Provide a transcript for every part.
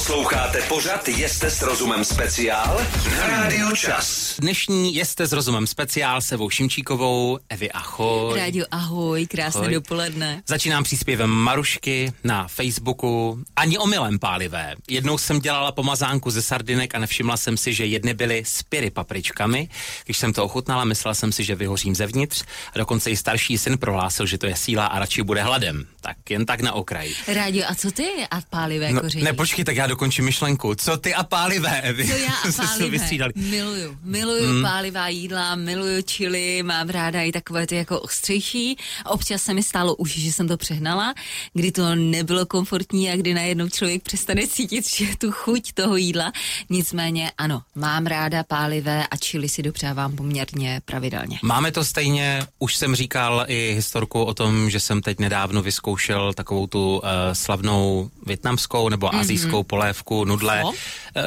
Posloucháte pořad Jeste s rozumem speciál na Rádiu Čas. Dnešní Jeste s rozumem speciál se Vou Šimčíkovou. Evi, ahoj. Rádio, ahoj, krásné Ahoj. dopoledne. Začínám příspěvem Marušky na Facebooku. Ani omylem pálivé. Jednou jsem dělala pomazánku ze sardinek a nevšimla jsem si, že jedny byly s pyry papričkami. Když jsem to ochutnala, myslela jsem si, že vyhořím zevnitř. A dokonce i starší syn prohlásil, že to je síla a radši bude hladem. Tak jen tak na okraj. Rádio, a co ty a pálivé No, koření? ne, počkej, tak já dokončím myšlenku. Co ty a pálivé, Evi? Co já a pálivé? Miluju, miluju mm. pálivá jídla, miluju chili, mám ráda i takové ty jako ostřejší. Občas se mi stalo už, že jsem to přehnala, kdy to nebylo komfortní a kdy najednou člověk přestane cítit že tu chuť toho jídla. Nicméně ano, mám ráda pálivé a chili si dopřávám poměrně pravidelně. Máme to stejně, už jsem říkal i historku o tom, že jsem teď nedávno vyzkoušel takovou tu uh, slavnou větnamskou nebo mm-hmm. Polévku, nudle. Pho? Uh,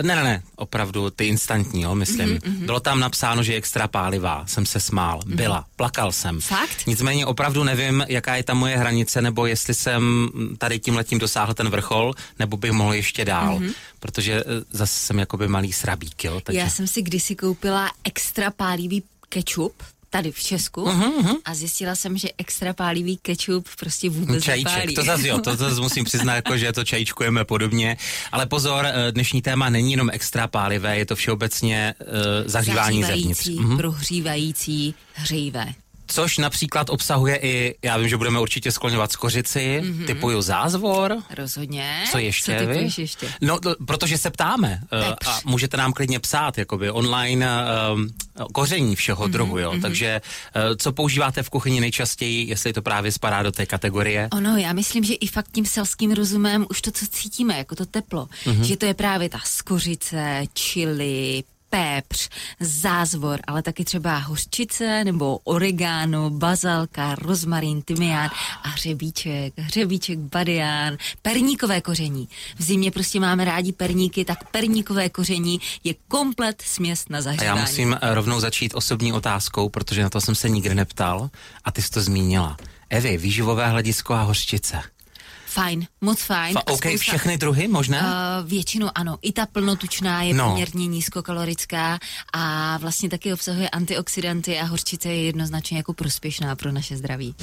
ne, ne, ne, opravdu ty instantní, jo, myslím. Mm-hmm. Bylo tam napsáno, že je extra pálivá, jsem se smál, mm-hmm. byla, plakal jsem. Fakt? Nicméně opravdu nevím, jaká je ta moje hranice, nebo jestli jsem tady tím letím dosáhl ten vrchol, nebo bych mohl ještě dál, mm-hmm. protože uh, zase jsem jakoby malý srabík, jo. Takže... Já jsem si kdysi koupila extra pálivý kečup tady v Česku uh-huh, a zjistila jsem, že extra pálivý kečup prostě vůbec Čajíček, nepálí. to zase jo, to zase musím přiznat, jako, že to čajíčkujeme podobně. Ale pozor, eh, dnešní téma není jenom extra pálivé, je to všeobecně uh, zahřívání zevnitř. Zahřívající, Mhm. prohřívající, hřejivé. Což například obsahuje i, já vím, že budeme určitě skloňovat skořici, mm-hmm. typuju zázvor. Rozhodně. Co ještě, Co vy? ještě? No, to, protože se ptáme uh, Pepř. a můžete nám klidně psát, jakoby online um, koření všeho mm-hmm, druhu, jo. Mm-hmm. Takže uh, co používáte v kuchyni nejčastěji, jestli to právě spadá do té kategorie? Ono, já myslím, že i fakt tím selským rozumem už to, co cítíme, jako to teplo, Mhm. mm-hmm. že to je právě ta skořice, čili, pepř, zázvor, ale taky třeba hořčice nebo oregano, bazalka, rozmarín, tymián a hřebíček, hřebíček, badián, perníkové koření. V zimě prostě máme rádi perníky, tak perníkové koření je komplet směs na A zahřívání. já musím eh, rovnou začít osobní otázkou, protože na to jsem se nikdy neptal a ty jsi to zmínila. Evi, výživové hledisko a hořčice. Fajn, moc fajn. Fa, A OK, spousta- všechny druhy možné? Uh, většinou ano. I ta plnotučná je No. poměrně nízkokalorická a vlastně taky obsahuje antioxidanty a hořčice je jednoznačně jako prospěšná pro naše zdraví.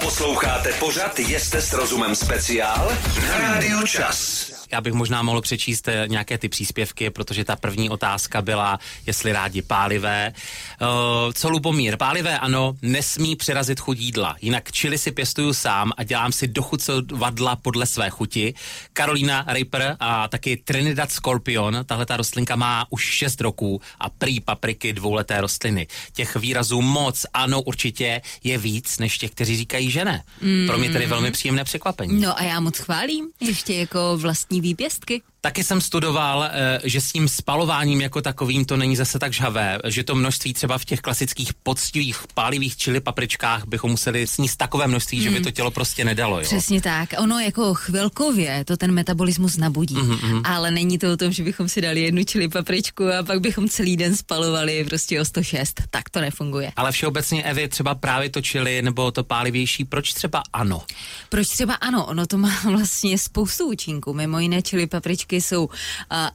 Posloucháte pořad Jeste s rozumem speciál na Rádiu Čas. Já bych možná mohl přečíst eh, nějaké ty příspěvky, protože ta první otázka byla, jestli rádi pálivé. Uh, co Lubomír? Pálivé ano, nesmí přerazit chuť jídla. Jinak čili si pěstuju sám a dělám si dochucovadla podle své chuti. Karolína Reaper a taky Trinidad Scorpion, tahle ta rostlinka má už 6 roků a prý papriky dvouleté rostliny. Těch výrazů moc, ano, určitě je víc, než těch, kteří říkají, že ne. Pro mě tedy velmi příjemné překvapení. No a já moc chválím, ještě jako vlastní výpěstky. Taky jsem studoval, eh, že s tím spalováním jako takovým to není zase tak žhavé, že to množství třeba v těch klasických poctivých pálivých čili papričkách bychom museli sníst takové množství, mm. že by to tělo prostě nedalo. Jo? Přesně tak. Ono jako chvilkově to ten metabolismus nabudí, Mhm, mm-hmm. ale není to o tom, že bychom si dali jednu čili papričku a pak bychom celý den spalovali prostě o 106. Tak to nefunguje. Ale všeobecně, Evi, třeba právě to čili nebo to pálivější, proč třeba ano? Proč třeba ano, ono to má vlastně spoustu účinků. Mimo jiné čili papričky jsou uh,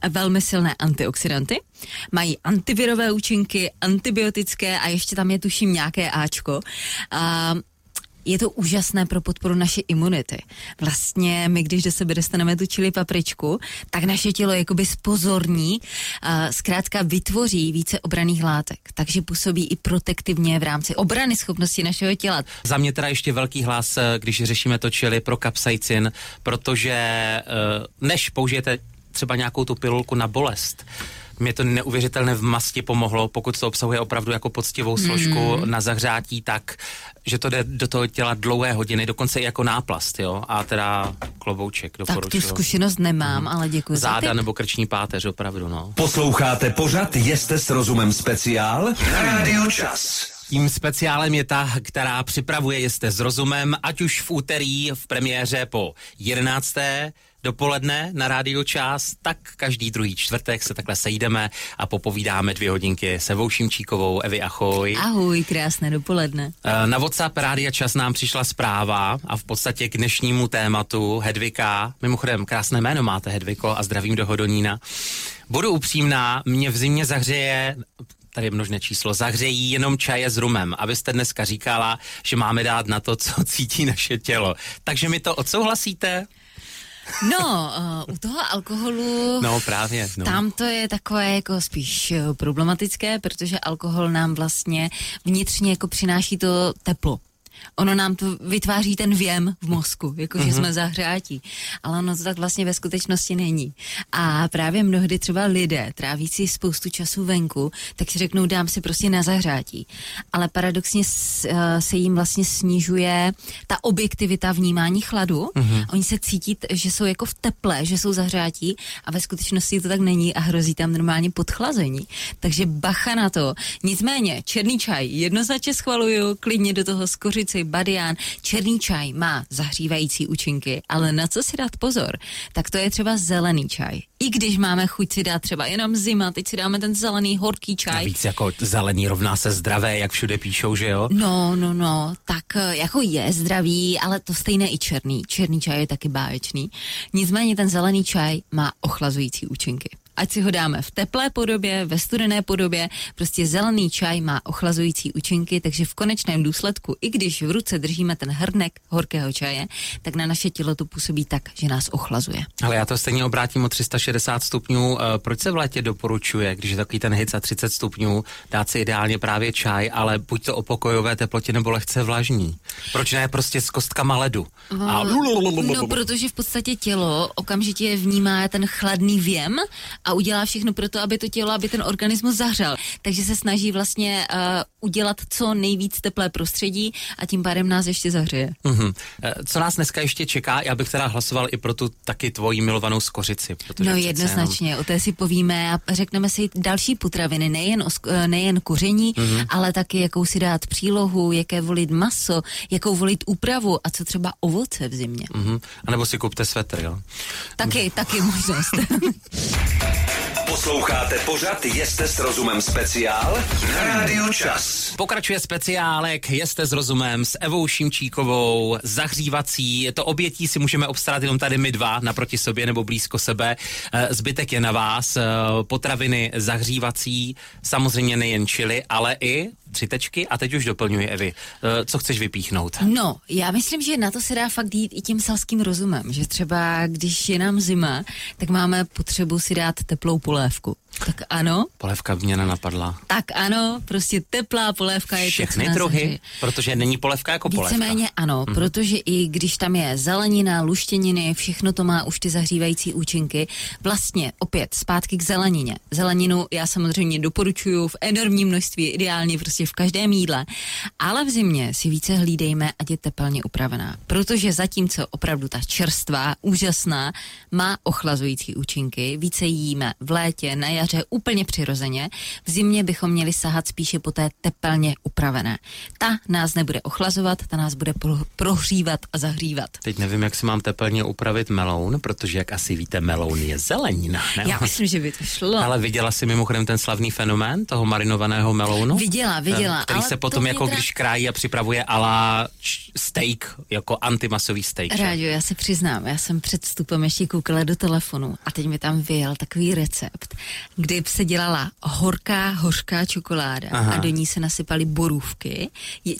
velmi silné antioxidanty, mají antivirové účinky, antibiotické a ještě tam je tuším nějaké Ačko. Uh, je to úžasné pro podporu naší imunity. Vlastně my, když do sebe dostaneme tu čili papričku, tak naše tělo jakoby spozorní, a zkrátka vytvoří více obraných látek, takže působí i protektivně v rámci obrany schopnosti našeho těla. Za mě teda ještě velký hlas, eh, když řešíme to čili pro kapsaicin, protože eh, než použijete třeba nějakou tu pilulku na bolest, mě to neuvěřitelné v masti pomohlo, pokud to obsahuje opravdu jako poctivou složku mm. na zahřátí, tak, že to jde do toho těla dlouhé hodiny, dokonce i jako náplast, jo, a teda klobouček Tak tu doporučuji. zkušenost nemám, ale děkuji za Záda tip. nebo krční páteř, opravdu, no. Posloucháte pořad Jeste s rozumem speciál na Rádiu Čas. Tím speciálem je ta, která připravuje Jste s rozumem, ať už v úterý v premiéře po 11. dopoledne na rádiu Čas, tak každý druhý čtvrtek se takhle sejdeme a popovídáme dvě hodinky se Vouším Číkovou. Evi, ahoj. Ahoj, krásné dopoledne. Eh, na WhatsApp Rádia Čas nám přišla zpráva a v podstatě k dnešnímu tématu Hedvika, mimochodem krásné jméno máte Hedviko a zdravím do Hodonína. Budu upřímná, mě v zimě zahřeje tady je množné číslo, zahřejí jenom čaje s rumem, abyste dneska říkala, že máme dát na to, co cítí naše tělo. Takže mi to odsouhlasíte? No, uh, u toho alkoholu... No právě. No. Tam to je takové jako spíš eh, problematické, protože alkohol nám vlastně vnitřně jako přináší to teplo ono nám to vytváří ten věm v mozku, jako mm-hmm. jsme zahřátí. Ale ono to tak vlastně ve skutečnosti není. A právě mnohdy třeba lidé trávící spoustu času venku, tak si řeknou, dám si prostě na zahřátí. Ale paradoxně eh, se jim vlastně snižuje ta objektivita vnímání chladu. Mm-hmm. Oni se cítí, že jsou jako v teple, že jsou zahřátí a ve skutečnosti to tak není a hrozí tam normálně podchlazení. Takže bacha na to. Nicméně, černý čaj jednoznačně schvaluju, klidně do toho skořit kukuřici, badián, černý čaj má zahřívající účinky, ale na co si dát pozor, tak to je třeba zelený čaj. I když máme chuť si dát třeba jenom zima, teď si dáme ten zelený horký čaj. víc jako zelený rovná se zdravé, jak všude píšou, že jo? No, no, no, tak eh, jako je zdravý, ale to stejné i černý. Černý čaj je taky báječný. Nicméně ten zelený čaj má ochlazující účinky ať si ho dáme v teplé podobě, ve studené podobě, prostě zelený čaj má ochlazující účinky, takže v konečném důsledku, i když v ruce držíme ten hrnek horkého čaje, tak na naše tělo to působí tak, že nás ochlazuje. Ale já to stejně obrátím o 360 stupňů. Eh, proč se v létě doporučuje, když je takový ten hit za 30 stupňů, dát si ideálně právě čaj, ale buď to o pokojové teplotě nebo lehce vlažní? Proč ne prostě s kostkama ledu? A... No, protože v podstatě tělo okamžitě vnímá ten chladný věm a udělá všechno pro to, aby to tělo, aby ten organismus zahřel. Takže se snaží vlastně uh, udělat co nejvíc teplé prostředí a tím pádem nás ještě zahřeje. Mm-hmm. Co nás dneska ještě čeká? Já bych teda hlasoval i pro tu taky tvoji milovanou skořici. No jednoznačně, jenom... o té si povíme a řekneme si další potraviny, nejen, o, eh, nejen koření, mm-hmm. ale taky jakou si dát přílohu, jaké volit maso, jakou volit úpravu a co třeba ovoce v zimě. Mm-hmm. A nebo si kupte svetr, jo? Taky, taky možnost. Posloucháte pořad Jeste s rozumem speciál na Rádiu Čas. Pokračuje speciálek Jeste s rozumem s Evou Šimčíkovou, zahřívací. To obětí si můžeme obstarat jenom tady my dva naproti sobě nebo blízko sebe. Eh, zbytek je na vás. Eh, potraviny zahřívací, samozřejmě nejen čili, ale i tři tečky a teď už doplňuji Evi. Eh, co chceš vypíchnout? No, já myslím, že na to se dá fakt jít i tím selským rozumem, že třeba když je nám zima, tak máme potřebu si dát teplou polévku. Tak ano. Polévka mě nenapadla. Tak ano, prostě teplá polévka je Všechny druhy, protože není polévka jako polévka. Víceméně ano, mm. protože i když tam je zelenina, luštěniny, všechno to má už ty zahřívající účinky. Vlastně opět zpátky k zelenině. Zeleninu já samozřejmě doporučuju v enormním množství, ideálně prostě v každém jídle, ale v zimě si více hlídejme, ať je tepelně upravená. Protože zatímco opravdu ta čerstvá, úžasná, má ochlazující účinky, více jíme v létě, na jaře úplně přirozeně. V zimě bychom měli sahat spíše po té tepelně upravené. Ta nás nebude ochlazovat, ta nás bude prohřívat a zahřívat. Teď nevím, jak si mám tepelně upravit meloun, protože jak asi víte, meloun je zelenina. Ne? Já myslím, že by to šlo. Ale viděla jsi mimochodem ten slavný fenomén toho marinovaného melounu? Viděla, viděla. Eh, který ale se potom jako teda... když krájí a připravuje ala steak, jako antimasový steak. Rádio, já se přiznám, já jsem před vstupem ještě koukala do telefonu a teď mi tam vyjel takový recept, kdy se dělala horká, hořká čokoláda Aha. a do ní se nasypaly borůvky,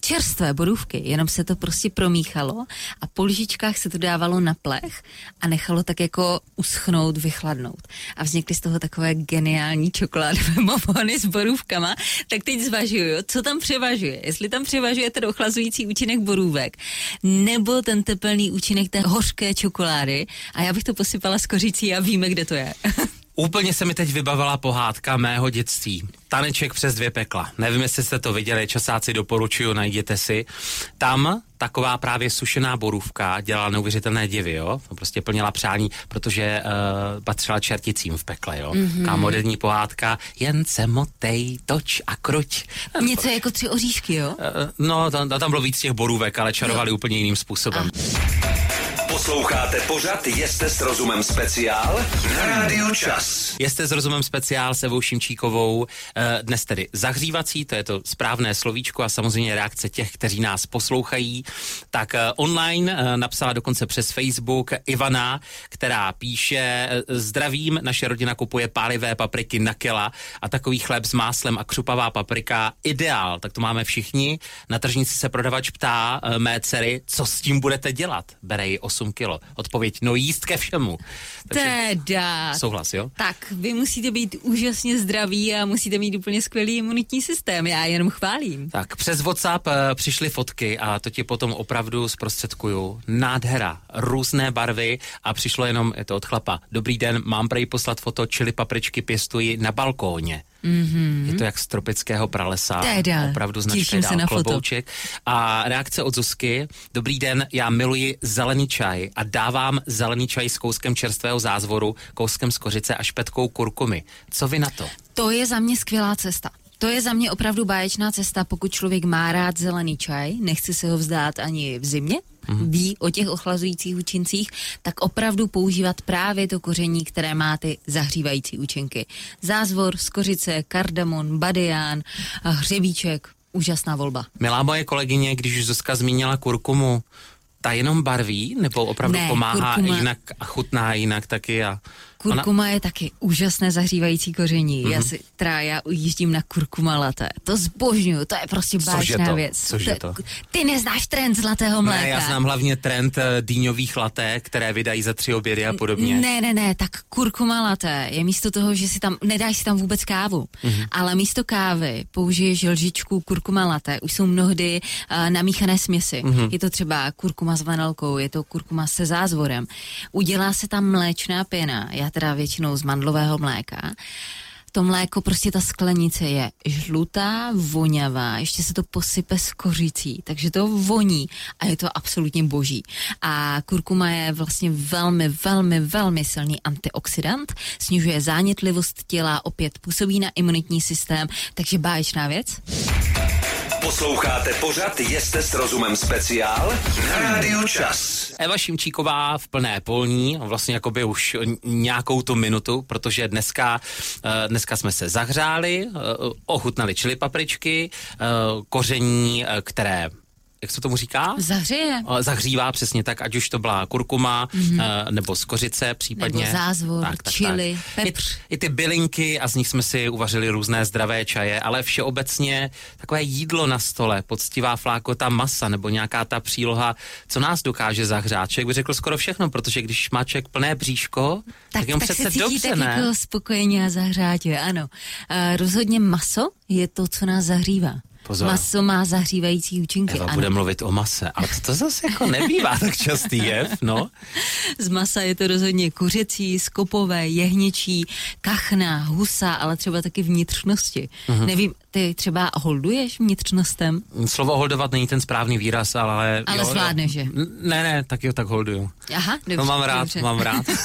čerstvé borůvky, jenom se to prostě promíchalo a po lžičkách se to dávalo na plech a nechalo tak jako uschnout, vychladnout. A vznikly z toho takové geniální čokoládové mamony s borůvkama, tak teď zvažuju, co tam převažuje. Jestli tam převažuje ten ochlazující účinek borůvek, nebo ten tepelný účinek té hořké čokolády a já bych to posypala s kořící a víme, kde to je. Úplně se mi teď vybavila pohádka mého dětství. Taneček přes dvě pekla. Nevím, jestli jste to viděli, časáci doporučuju, najděte si. Tam taková právě sušená borůvka dělala neuvěřitelné divy, jo? To prostě plnila přání, protože uh, patřila čerticím v pekle, jo? Mm-hmm. Ká moderní pohádka, jen se motej, toč a kruť. Něco jako tři oříšky, jo? Uh, no, tam, tam bylo víc těch borůvek, ale čarovali no. úplně jiným způsobem. A. Posloucháte pořad Jeste s rozumem speciál na Rádiu Čas. Jste s rozumem speciál se Evou Šimčíkovou. Eh, Dnes tedy zahřívací, to je to správné slovíčko a samozřejmě reakce těch, kteří nás poslouchají. Tak eh, online eh, napsala dokonce přes Facebook Ivana, která píše Zdravím, naše rodina kupuje pálivé papriky na kila a takový chléb s máslem a křupavá paprika ideál. Tak to máme všichni. Na tržnici se prodavač ptá mé dcery, co s tím budete dělat. Bere ji 8 kilo. Odpověď, no jíst ke všemu. Teda. Souhlas, jo? Tak, vy musíte být úžasně zdraví a musíte mít úplně skvělý imunitní systém. Já jenom chválím. Tak přes WhatsApp eh, přišly fotky a to ti potom opravdu zprostředkuju. Nádhera, různé barvy a přišlo jenom, je to od chlapa. Dobrý den, mám prej poslat foto, čili papričky pěstuji na balkóně. Mm-hmm. Je to jak z tropického pralesa. Teda, Opravdu značka se dál na foto. klobouček. A reakce od Zuzky. Dobrý den, já miluji zelený čaj a dávám zelený čaj s kouskem čerstvého zázvoru, kouskem z kořice a špetkou kurkumy. Co vy na to? To je za mě skvělá cesta. To je za mě opravdu báječná cesta, pokud člověk má rád zelený čaj, nechce se ho vzdát ani v zimě, mm. ví o těch ochlazujících účincích, tak opravdu používat právě to koření, které má ty zahřívající účinky. Zázvor, skořice, kardamon, badián, hřebíček, úžasná volba. Milá moje kolegyně, když už Zuzka zmínila kurkumu, ta jenom barví, nebo opravdu Ne, pomáhá kurkuma- jinak a chutná jinak taky a... Kurkuma je taky úžasné zahřívající koření. Mhm. Mm-hmm. Já si teda já ujíždím na kurkuma latte. To zbožňuju, to je prostě báječná to? věc. Cože je- to? Ty neznáš trend zlatého mléka. Ne, já znám hlavně trend eh, dýňových laté, které vydají za tři obědy a podobně. Ne, ne, ne, tak kurkuma latte je místo toho, že si tam, nedáš si tam vůbec kávu, Mhm. mm-hmm. ale místo kávy použiješ lžičku kurkuma latte. Už jsou mnohdy uh, namíchané směsi. Mhm. Mm-hmm. Je to třeba kurkuma s vanilkou, je to kurkuma se zázvorem. Udělá se tam mléčná pěna, já teda většinou z mandlového mléka. To mléko, prostě ta sklenice je žlutá, vonavá, ještě se to posype s kořicí, takže to voní a je to absolutně boží. A kurkuma je vlastně velmi, velmi, velmi silný antioxidant, snižuje zánětlivost těla, opět působí na imunitní systém, takže báječná věc. Posloucháte pořad Jeste s rozumem speciál na Rádiu Čas. Eva Šimčíková v plné polní, vlastně jakoby už n- nějakou tu minutu, protože dneska, eh, dneska jsme se zahřáli, eh, ochutnali čili papričky, eh, koření, eh, které jak se tomu říká? Zahřeje. Eh, Zahřívá přesně tak, ať už to byla kurkuma, mm-hmm. nebo z kořice případně. Nebo zázvor, chili, pepř. I, I ty bylinky a z nich jsme si uvařili různé zdravé čaje, ale všeobecně takové jídlo na stole, poctivá flákota masa nebo nějaká ta příloha, co nás dokáže zahřát. Člověk by řekl skoro všechno, protože když má člověk plné bříško, tak, tak Tak, jemu tak přece se dobře, ne? jako spokojeně a zahřátě, ano. Uh, rozhodně maso je to, co nás zahřívá. Pozor. Maso má zahřívající účinky. Eva ano. bude mluvit o mase, ale to, to zase jako nebývá tak častý jev, no. Z masa je to rozhodně kuřecí, skopové, jehněčí, kachna, husa, ale třeba taky vnitřnosti. Uh-huh. Nevím, ty třeba holduješ vnitřnostem? Slovo holdovat není ten správný výraz, ale... Ale zvládneš je. Ne, ne, tak jo, tak holduju. Aha, dobře. No mám rád, dobře. mám rád.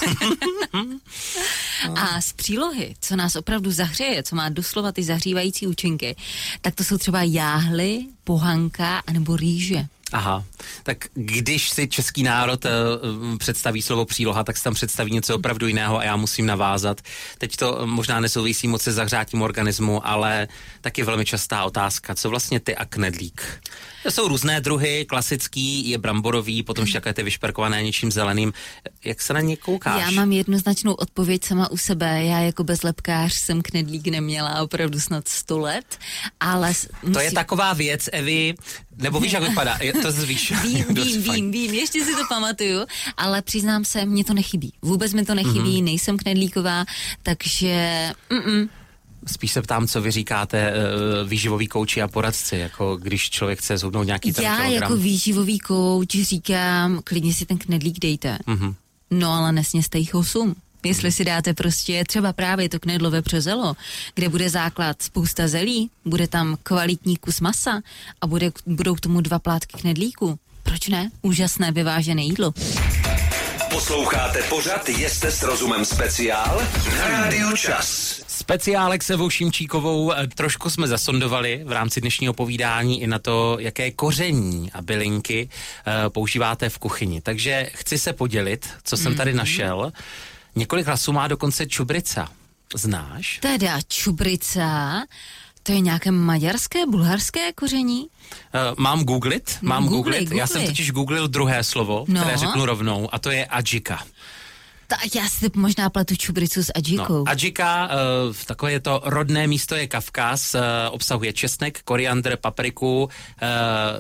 A z přílohy, co nás opravdu zahřeje, co má doslova ty zahřívající účinky, tak to jsou třeba jáhly, pohanka anebo rýže. Aha, tak když si český národ uh, představí slovo příloha, tak se tam představí něco opravdu jiného a já musím navázat. Teď to eh, možná nesouvisí moc se zahřátím organismu, ale taky velmi častá otázka, co vlastně ty a knedlík? To jsou různé druhy, klasický je bramborový, potom ty vyšperkované něčím zeleným. Jak se na ně koukáš? Já mám jednoznačnou odpověď sama u sebe. Já jako bezlepkář jsem knedlík neměla opravdu snad 100 let, ale... s- To je taková věc, Evi, nebo víš, jak vypadá? Je to víš. Vím, vím, vím, vím, ještě si to pamatuju, ale přiznám se, mně to nechybí. Vůbec mi to nechybí, Mhm. mm-hmm. nejsem knedlíková, takže mm-mm. Spíš se ptám, co vy říkáte uh, výživový kouči a poradci, jako když člověk chce zhubnout nějaký ten já kilogram. jako výživový kouč říkám, klidně si ten knedlík dejte. Mhm. Mm-hmm. No ale nesněste jich osm. Jestli si dáte prostě třeba právě to knedlo vepřezelo, kde bude základ spousta zelí, bude tam kvalitní kus masa a bude, budou k tomu dva plátky knedlíku. Proč ne? Úžasné vyvážené jídlo. Posloucháte pořad Jeste s rozumem speciál na Rádiu Čas. Speciálek se Šimčíkovou eh, trošku jsme zasondovali v rámci dnešního povídání i na to, jaké koření a bylinky uh, používáte v kuchyni. Takže chci se podělit, co jsem tady našel. Několik hlasů má dokonce čubrica. Znáš? Teda čubrica, to je nějaké maďarské, bulharské koření? Uh, mám googlit, mám Googli, googlit. Já jsem totiž googlil druhé slovo, No. které řeknu rovnou, a to je adžika. Ta, já si možná pletu čubricu s adžikou. No, adžika, uh, takové je to rodné místo je Kavkaz, uh, obsahuje česnek, koriandr, papriku, uh,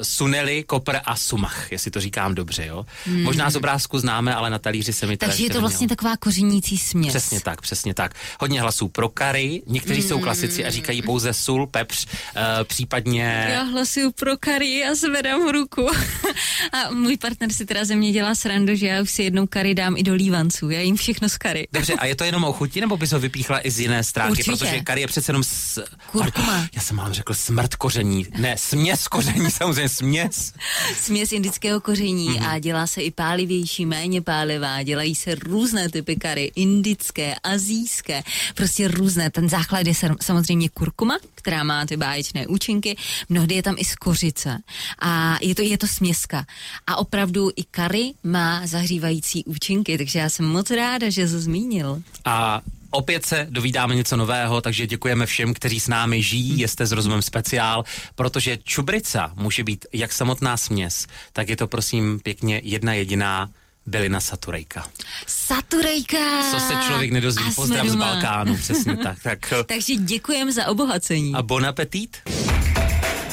suneli, kopr a sumach, jestli to říkám dobře, jo. Hmm. Možná z obrázku známe, ale na talíři se mi teda Takže je to vlastně nemělo. taková kořenící směs. Přesně tak, přesně tak. Hodně hlasů pro kary, někteří jsou klasici a říkají pouze sůl, pepř, uh, případně... Já hlasuju pro kary a zvedám ruku. a můj partner si teda ze mě dělá srandu, že já už si jednou kary dám i do lívanců. Já jim všechno z kary. Dobře, a je to jenom o chuti, nebo bys ho vypíchla i z jiné stránky? Určitě. Protože kary je přece jenom s... Kurkuma. Já jsem mám řekl smrt koření. Ne, směs koření, samozřejmě směs. Směs indického koření Mhm. a dělá se i pálivější, méně pálivá. Dělají se různé typy kary, indické, azijské, prostě různé. Ten základ je sam- samozřejmě kurkuma, která má ty báječné účinky. Mnohdy je tam i skořice a je to, je to směska. A opravdu i kary má zahřívající účinky, takže já jsem moc ráda, že to zmínil. A opět se dovídáme něco nového, takže děkujeme všem, kteří s námi žijí, jste s rozumem speciál, protože čubrica může být jak samotná směs, tak je to prosím pěkně jedna jediná bylina saturejka. Saturejka! Co se člověk nedozví, A pozdrav z. Balkánu, přesně tak. tak Takže děkujem za obohacení. a bon appetit?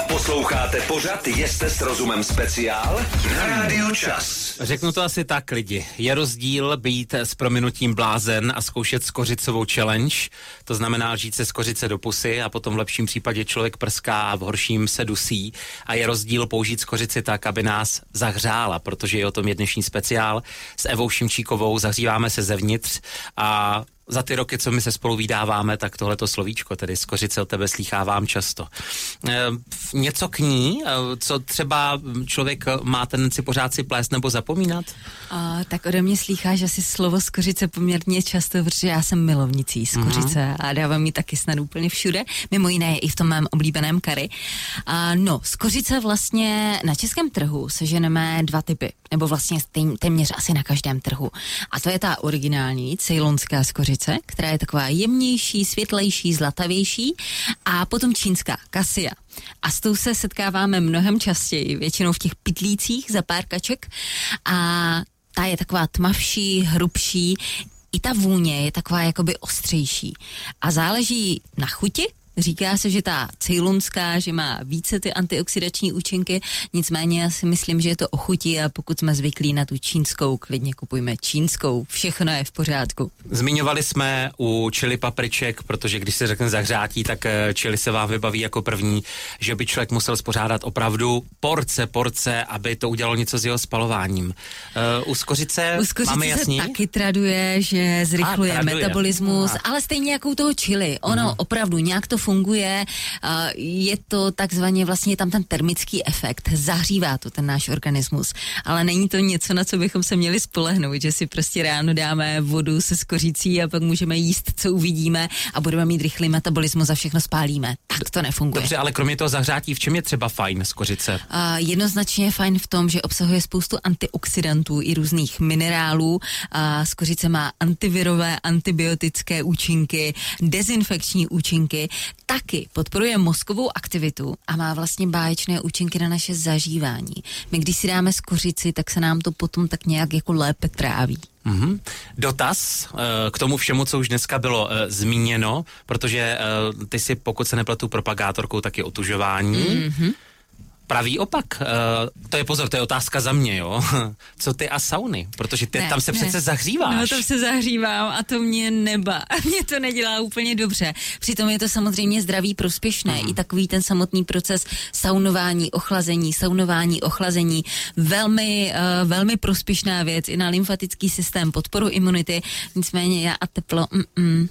Posloucháte pořad Jeste s rozumem speciál na Rádiu Čas. Řeknu to asi tak, lidi. Je rozdíl být s prominutím blázen a zkoušet skořicovou challenge. To znamená žít se skořice do pusy a potom v lepším případě člověk prská a v horším se dusí. A je rozdíl použít skořici tak, aby nás zahřála, protože je o tom je dnešní speciál. S Evou Šimčíkovou zahříváme se zevnitř a za ty roky, co my se spolu vydáváme, tak tohleto slovíčko, tedy skořice od tebe slýchávám často. E, něco k ní, e, co třeba člověk má tendenci pořád si plést nebo zapomínat? A, tak ode mě slýcháš asi slovo skořice poměrně často, protože já jsem milovnicí skořice Mhm. a dávám ji taky snad úplně všude, mimo jiné i v tom mém oblíbeném kary. A, no, skořice vlastně na českém trhu seženeme dva typy, nebo vlastně tém, téměř asi na každém trhu. A to je ta originální ceylonská skořice, která je taková jemnější, světlejší, zlatavější a potom čínská kasia. A s tou se setkáváme mnohem častěji, většinou v těch pitlících za pár kaček. A ta je taková tmavší, hrubší, i ta vůně je taková jakoby ostřejší. A záleží na chuti, Říká se, že ta ceylonská, že má více ty antioxidační účinky, nicméně já si myslím, že je to o chuti a pokud jsme zvyklí na tu čínskou, klidně kupujme čínskou, všechno je v pořádku. Zmiňovali jsme u čili papriček, protože když se řekne zahřátí, tak eh, čili se vám vybaví jako první, že by člověk musel spořádat opravdu porce, porce, aby to udělalo něco s jeho spalováním. Uh, u skořice, U skořice máme se jasný? taky traduje, že zrychluje A, traduje. metabolismus, A. ale stejně jako u toho čili. Ono Mhm. opravdu nějak to funguje, je to takzvaně vlastně tam ten termický efekt, zahřívá to ten náš organismus, ale není to něco, na co bychom se měli spolehnout, že si prostě ráno dáme vodu se skořící a pak můžeme jíst, co uvidíme a budeme mít rychlý metabolismus a všechno spálíme. Tak to nefunguje. Dobře, ale kromě toho zahřátí, v čem je třeba fajn skořice? A jednoznačně je fajn v tom, že obsahuje spoustu antioxidantů i různých minerálů. A skořice má antivirové, antibiotické účinky, dezinfekční účinky, taky podporuje mozkovou aktivitu a má vlastně báječné účinky na naše zažívání. My když si dáme skořici, tak se nám to potom tak nějak jako lépe tráví. Mm-hmm. Dotaz uh, k tomu všemu, co už dneska bylo uh, zmíněno, protože uh, ty si, pokud se nepletu propagátorkou, taky otužování. Mm-hmm. Pravý opak. Uh, to je pozor, to je otázka za mě, jo. Co ty a sauny? Protože ty, Ne, tam se ne. přece zahříváš. No tam se zahřívám a to mě neba. Mě to nedělá úplně dobře. Přitom je to samozřejmě zdraví prospěšné. Mhm. I takový ten samotný proces saunování, ochlazení, saunování, ochlazení. Velmi, uh, velmi prospěšná věc i na lymfatický systém, podporu imunity. Nicméně já a teplo, mm, mm,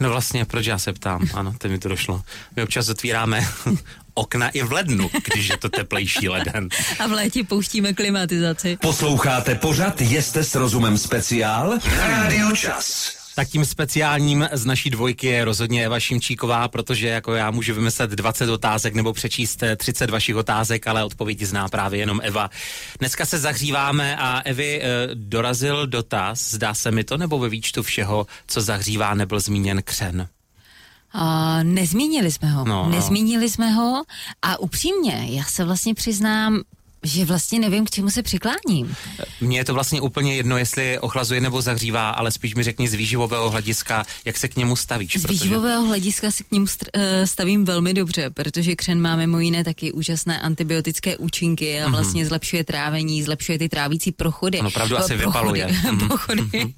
No vlastně, proč já se ptám? Ano, to mi to došlo. My občas otvíráme okna i v lednu, když je to teplejší leden. A v létě pouštíme klimatizaci. Posloucháte pořad Jeste s rozumem speciál Rádiu Čas. Tak tím speciálním z naší dvojky je rozhodně Eva Šimčíková, protože jako já můžu vymyslet 20 otázek nebo přečíst 30 vašich otázek, ale odpovědi zná právě jenom Eva. Dneska se zahříváme a Evi e, dorazil dotaz, zdá se mi to, nebo ve výčtu všeho, co zahřívá, nebyl zmíněn křen. Uh, nezmínili jsme ho. No, no. nezmínili jsme ho a upřímně, já se vlastně přiznám, že vlastně nevím, k čemu se přikláním. Mně je to vlastně úplně jedno, jestli ochlazuje nebo zahřívá, ale spíš mi řekni z výživového hlediska, jak se k němu stavíš. Z výživového hlediska se k němu eh, stavím velmi dobře, protože křen má mimo jiné taky úžasné antibiotické účinky a vlastně mm-hmm. zlepšuje trávení, zlepšuje ty trávící prochody. Ano, pravdu asi prochody, vypaluje. Mhm. prochody.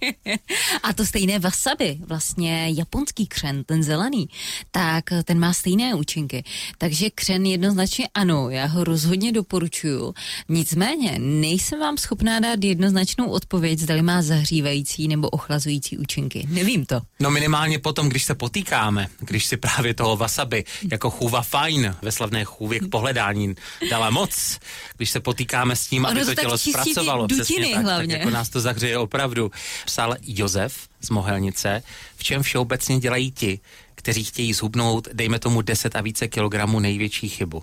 a to stejné wasabi, vlastně japonský křen, ten zelený, tak ten má stejné účinky. Takže křen jednoznačně ano, já ho rozhodně doporučuju Nicméně nejsem vám schopná dát jednoznačnou odpověď, zda má zahřívající nebo ochlazující účinky. Nevím to. No minimálně potom, když se potýkáme, když si právě toho wasabi jako chůva fajn ve slavné chůvě k pohledání dala moc, když se potýkáme s tím, ono aby to, to tělo zpracovalo. Dutiny, tak, hlavně. tak jako nás to zahřeje opravdu. Psal Josef z Mohelnice, v čem všeobecně dělají ti, kteří chtějí zhubnout, dejme tomu 10 a více kilogramů největší chybu.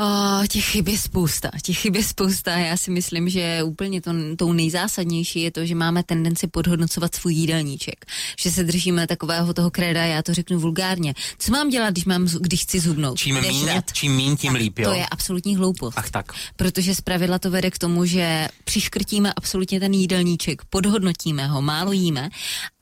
O, těch chyb je spousta, těch chyb je spousta. Já si myslím, že úplně to, tou nejzásadnější je to, že máme tendenci podhodnocovat svůj jídelníček. Že se držíme takového toho kréda, já to řeknu vulgárně. Co mám dělat, když, mám, když chci zubnout? Čím míň, čím míň, tím líp, jo? To je absolutní hloupost. Ach tak. Protože zpravidla to vede k tomu, že přiškrtíme absolutně ten jídelníček, podhodnotíme ho, málo jíme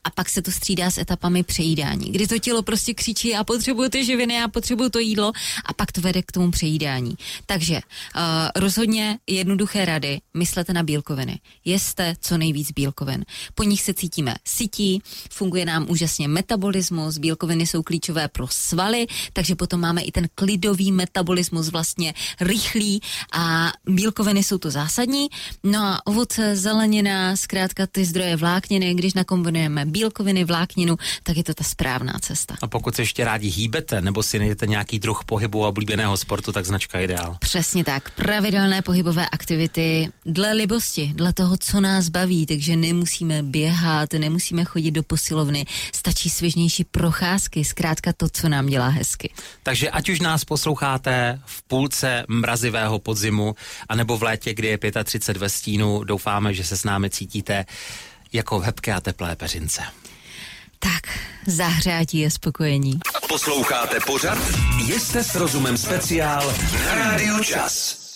a pak se to střídá s etapami přejídání, kdy to tělo prostě křičí, já potřebuju ty živiny, já potřebuju to jídlo a pak to vede k tomu přejídání. Takže uh, rozhodně jednoduché rady, myslete na bílkoviny. Jeste co nejvíc bílkovin. Po nich se cítíme sytí, funguje nám úžasně metabolismus, bílkoviny jsou klíčové pro svaly, takže potom máme i ten klidový metabolismus vlastně rychlý a bílkoviny jsou to zásadní. No a ovoce, zelenina, zkrátka ty zdroje vlákniny, když nakombinujeme bílkoviny, vlákninu, tak je to ta správná cesta. A pokud se ještě rádi hýbete, nebo si najdete nějaký druh pohybu a oblíbeného sportu, tak značka ideál. Přesně tak. Pravidelné pohybové aktivity dle libosti, dle toho, co nás baví, takže nemusíme běhat, nemusíme chodit do posilovny, stačí svěžnější procházky, zkrátka to, co nám dělá hezky. Takže ať už nás posloucháte v půlce mrazivého podzimu, anebo v létě, kdy je 35 ve stínu, doufáme, že se s námi cítíte jako v hebké a teplé peřince. Tak, zahřátí je spokojení. Posloucháte pořad Jeste s rozumem speciál na Rádiu Čas.